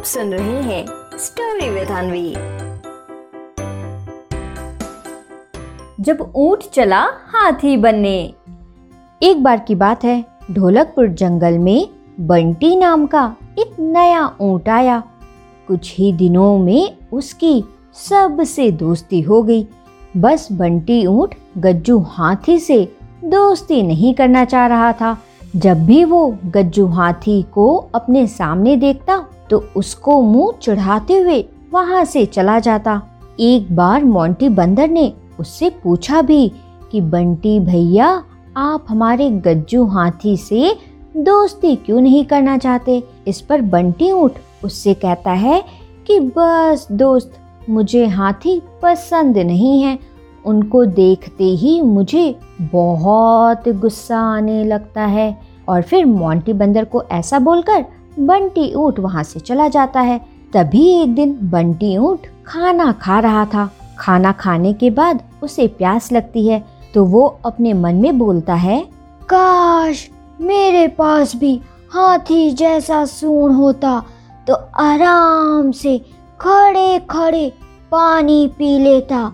आप सुन रहे हैं स्टोरी विद अनवी जब ऊँट चला हाथी बनने। एक बार की बात है, ढोलकपुर जंगल में बंटी नाम का एक नया ऊँट आया। कुछ ही दिनों में उसकी सबसे दोस्ती हो गई। बस बंटी ऊँट गज्जू हाथी से दोस्ती नहीं करना चाह रहा था। जब भी वो गज्जू हाथी को अपने सामने देखता तो उसको मुँह चढ़ाते हुए वहाँ से चला जाता। एक बार मोंटी बंदर ने उससे पूछा भी कि, बंटी भैया, आप हमारे गज्जू हाथी से दोस्ती क्यों नहीं करना चाहते? इस पर बंटी ऊँट उससे कहता है कि, बस दोस्त, मुझे हाथी पसंद नहीं है। उनको देखते ही मुझे बहुत गुस्सा आने लगता है। और फिर मोंटी बंदर को ऐसा बोलकर बंटी ऊँट वहाँ से चला जाता है। तभी एक दिन बंटी ऊँट खाना खा रहा था। खाना खाने के बाद उसे प्यास लगती है तो वो अपने मन में बोलता है, काश मेरे पास भी हाथी जैसा सूंड होता तो आराम से खड़े खड़े पानी पी लेता।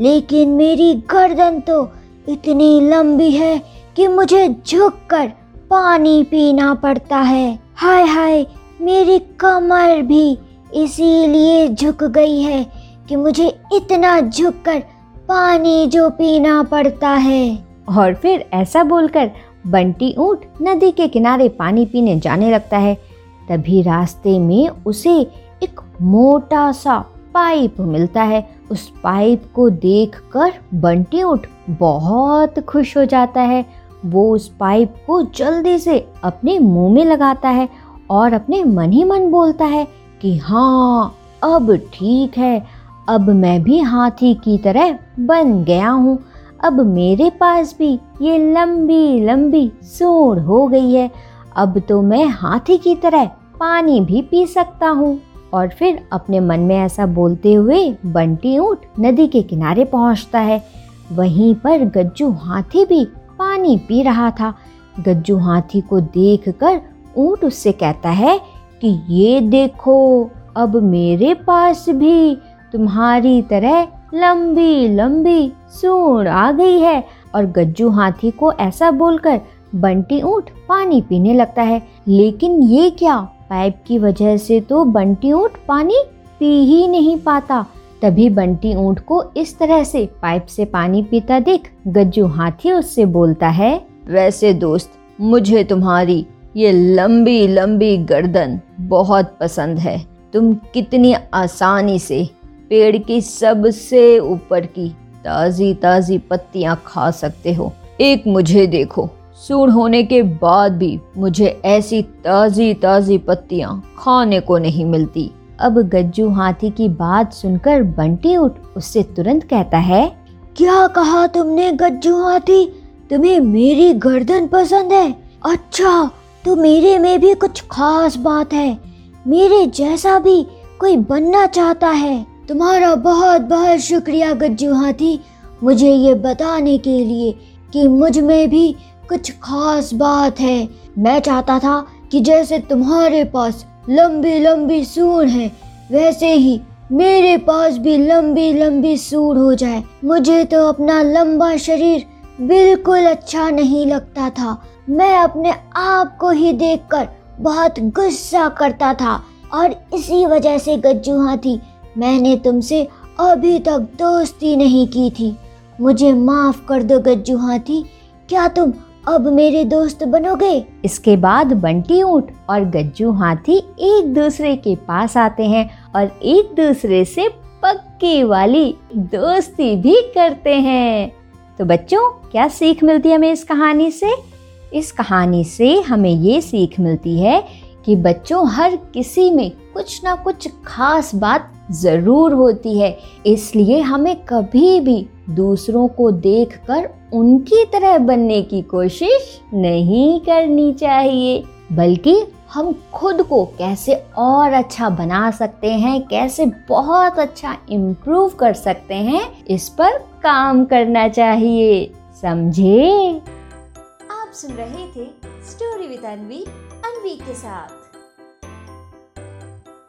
लेकिन मेरी गर्दन तो इतनी लंबी है कि मुझे झुककर पानी पीना पड़ता है। हाय हाय, मेरी कमर भी इसीलिए झुक गई है कि मुझे इतना झुककर पानी जो पीना पड़ता है। और फिर ऐसा बोलकर बंटी ऊँट नदी के किनारे पानी पीने जाने लगता है। तभी रास्ते में उसे एक मोटा सा पाइप मिलता है। उस पाइप को देखकर बंटी ऊँट बहुत खुश हो जाता है वो उस पाइप को जल्दी से अपने मुँह में लगाता है और अपने मन ही मन बोलता है कि हाँ अब ठीक है, अब मैं भी हाथी की तरह बन गया हूँ। अब मेरे पास भी ये लंबी लंबी सूढ़ हो गई है। अब तो मैं हाथी की तरह पानी भी पी सकता हूँ। और फिर अपने मन में ऐसा बोलते हुए बंटी ऊँट नदी के किनारे पहुँचता है। वहीं पर गज्जू हाथी भी पानी पी रहा था। गज्जू हाथी को देखकर ऊँट उससे कहता है कि ये देखो, अब मेरे पास भी तुम्हारी तरह लंबी लंबी सूंड आ गई है। और गज्जू हाथी को ऐसा बोलकर बंटी ऊँट पानी पीने लगता है। लेकिन ये क्या? पाइप की वजह से तो बंटी ऊँट पानी पी ही नहीं पाता। तभी बंटी ऊँट को इस तरह से पाइप से पानी पीता देख गज्जू हाथी उससे बोलता है, वैसे दोस्त, मुझे तुम्हारी ये लंबी लंबी गर्दन बहुत पसंद है। तुम कितनी आसानी से पेड़ की सबसे ऊपर की ताज़ी ताज़ी पत्तियाँ खा सकते हो। एक मुझे देखो, सूढ़ होने के बाद भी मुझे ऐसी ताज़ी ताज़ी पत्तियाँ खाने को नहीं मिलती। अब गज्जू हाथी की बात सुनकर बंटी उठ उससे तुरंत कहता है, क्या कहा तुमने गज्जू हाथी? तुम्हें मेरी गर्दन पसंद है। अच्छा तो मेरे में भी कुछ खास बात है। मेरे जैसा भी कोई बनना चाहता है। तुम्हारा बहुत बहुत शुक्रिया गज्जू हाथी। मुझे ये बताने के लिए कि मुझमें भी कुछ खास बात है। मैं चाहता था कि जैसे तुम्हारे पास लंबी लंबी सूढ़ है। वैसे ही मेरे पास भी लंबी लंबी सूढ़ हो जाए, मुझे तो अपना लंबा शरीर बिल्कुल अच्छा नहीं लगता था। मैं अपने आप को ही देखकर बहुत गुस्सा करता था और इसी वजह से गज्जू हाथी मैंने तुमसे अभी तक दोस्ती नहीं की थी। मुझे माफ़ कर दो गज्जू हाथी क्या तुम अब मेरे दोस्त बनोगे। इसके बाद बंटी ऊँट और गज्जू हाथी एक दूसरे के पास आते हैं और एक दूसरे से पक्की वाली दोस्ती भी करते हैं। तो बच्चों, क्या सीख मिलती है हमें इस कहानी से? इस कहानी से हमें ये सीख मिलती है कि बच्चों, हर किसी में कुछ ना कुछ खास बात ज़रूर होती है। इसलिए हमें कभी भी दूसरों को देखकर उनकी तरह बनने की कोशिश नहीं करनी चाहिए, बल्कि हम खुद को कैसे और अच्छा बना सकते हैं, कैसे बहुत अच्छा इम्प्रूव कर सकते हैं, इस पर काम करना चाहिए। समझे? आप सुन रहे थे स्टोरी विद अनवी अनवी के साथ।